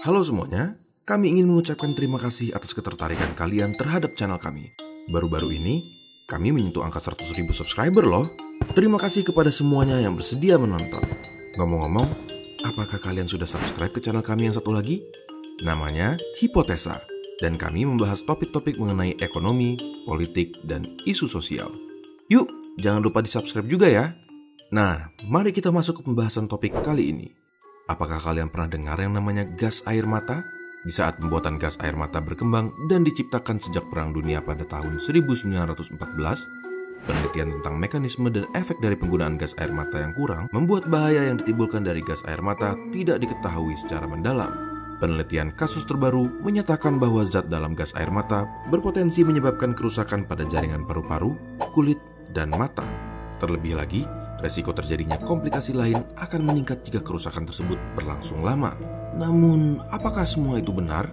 Halo semuanya, kami ingin mengucapkan terima kasih atas ketertarikan kalian terhadap channel kami. Baru-baru ini, kami menyentuh angka 100 ribu subscriber loh. Terima kasih kepada semuanya yang bersedia menonton. Ngomong-ngomong, apakah kalian sudah subscribe ke channel kami yang satu lagi? Namanya Hipotesa, dan kami membahas topik-topik mengenai ekonomi, politik, dan isu sosial. Yuk, jangan lupa di-subscribe juga ya. Nah, mari kita masuk ke pembahasan topik kali ini. Apakah kalian pernah dengar yang namanya gas air mata? Di saat pembuatan gas air mata berkembang dan diciptakan sejak Perang Dunia pada tahun 1914, penelitian tentang mekanisme dan efek dari penggunaan gas air mata yang kurang membuat bahaya yang ditimbulkan dari gas air mata tidak diketahui secara mendalam. Penelitian kasus terbaru menyatakan bahwa zat dalam gas air mata berpotensi menyebabkan kerusakan pada jaringan paru-paru, kulit, dan mata. Terlebih lagi, resiko terjadinya komplikasi lain akan meningkat jika kerusakan tersebut berlangsung lama. Namun, apakah semua itu benar?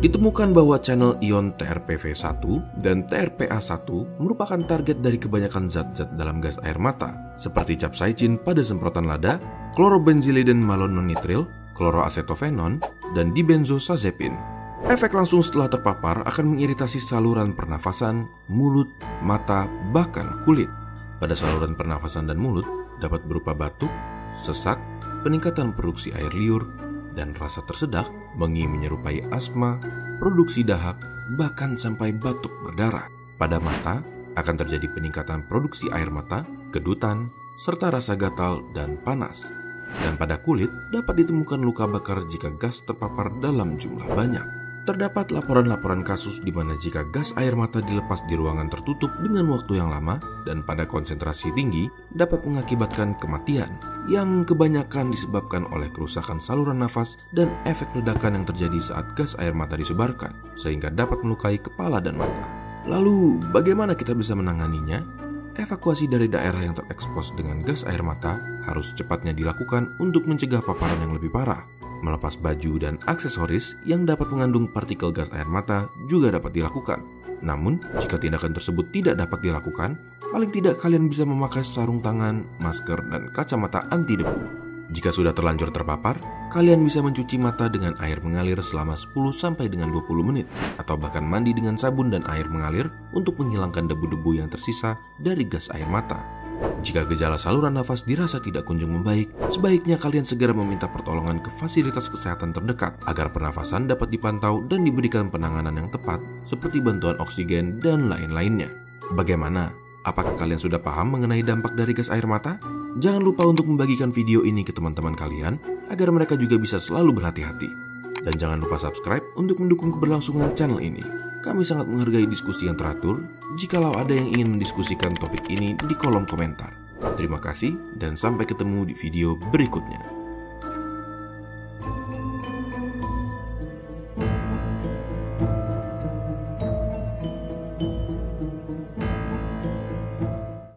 Ditemukan bahwa channel ion TRPV1 dan TRPA1 merupakan target dari kebanyakan zat-zat dalam gas air mata, seperti capsaicin pada semprotan lada, klorobenziliden malononitril, kloroacetofenon, dan dibenzosazepin. Efek langsung setelah terpapar akan mengiritasi saluran pernafasan, mulut, mata, bahkan kulit. Pada saluran pernafasan dan mulut dapat berupa batuk, sesak, peningkatan produksi air liur, dan rasa tersedak, mengi menyerupai asma, produksi dahak, bahkan sampai batuk berdarah. Pada mata akan terjadi peningkatan produksi air mata, kedutan, serta rasa gatal dan panas. Dan pada kulit dapat ditemukan luka bakar jika gas terpapar dalam jumlah banyak. Terdapat laporan-laporan kasus di mana jika gas air mata dilepas di ruangan tertutup dengan waktu yang lama dan pada konsentrasi tinggi dapat mengakibatkan kematian yang kebanyakan disebabkan oleh kerusakan saluran nafas dan efek ledakan yang terjadi saat gas air mata disebarkan sehingga dapat melukai kepala dan mata. Lalu, bagaimana kita bisa menanganinya? Evakuasi dari daerah yang terekspos dengan gas air mata harus cepatnya dilakukan untuk mencegah paparan yang lebih parah melepas baju dan aksesoris yang dapat mengandung partikel gas air mata juga dapat dilakukan. Namun, jika tindakan tersebut tidak dapat dilakukan, paling tidak kalian bisa memakai sarung tangan, masker, dan kacamata anti debu. Jika sudah terlanjur terpapar, kalian bisa mencuci mata dengan air mengalir selama 10 sampai dengan 20 menit atau bahkan mandi dengan sabun dan air mengalir untuk menghilangkan debu-debu yang tersisa dari gas air mata. Jika gejala saluran nafas dirasa tidak kunjung membaik, sebaiknya kalian segera meminta pertolongan ke fasilitas kesehatan terdekat agar pernafasan dapat dipantau dan diberikan penanganan yang tepat seperti bantuan oksigen dan lain-lainnya. Bagaimana? Apakah kalian sudah paham mengenai dampak dari gas air mata? Jangan lupa untuk membagikan video ini ke teman-teman kalian agar mereka juga bisa selalu berhati-hati. Dan jangan lupa subscribe untuk mendukung keberlangsungan channel ini. Kami sangat menghargai diskusi yang teratur. Jikalau ada yang ingin mendiskusikan topik ini di kolom komentar. Terima kasih dan sampai ketemu di video berikutnya.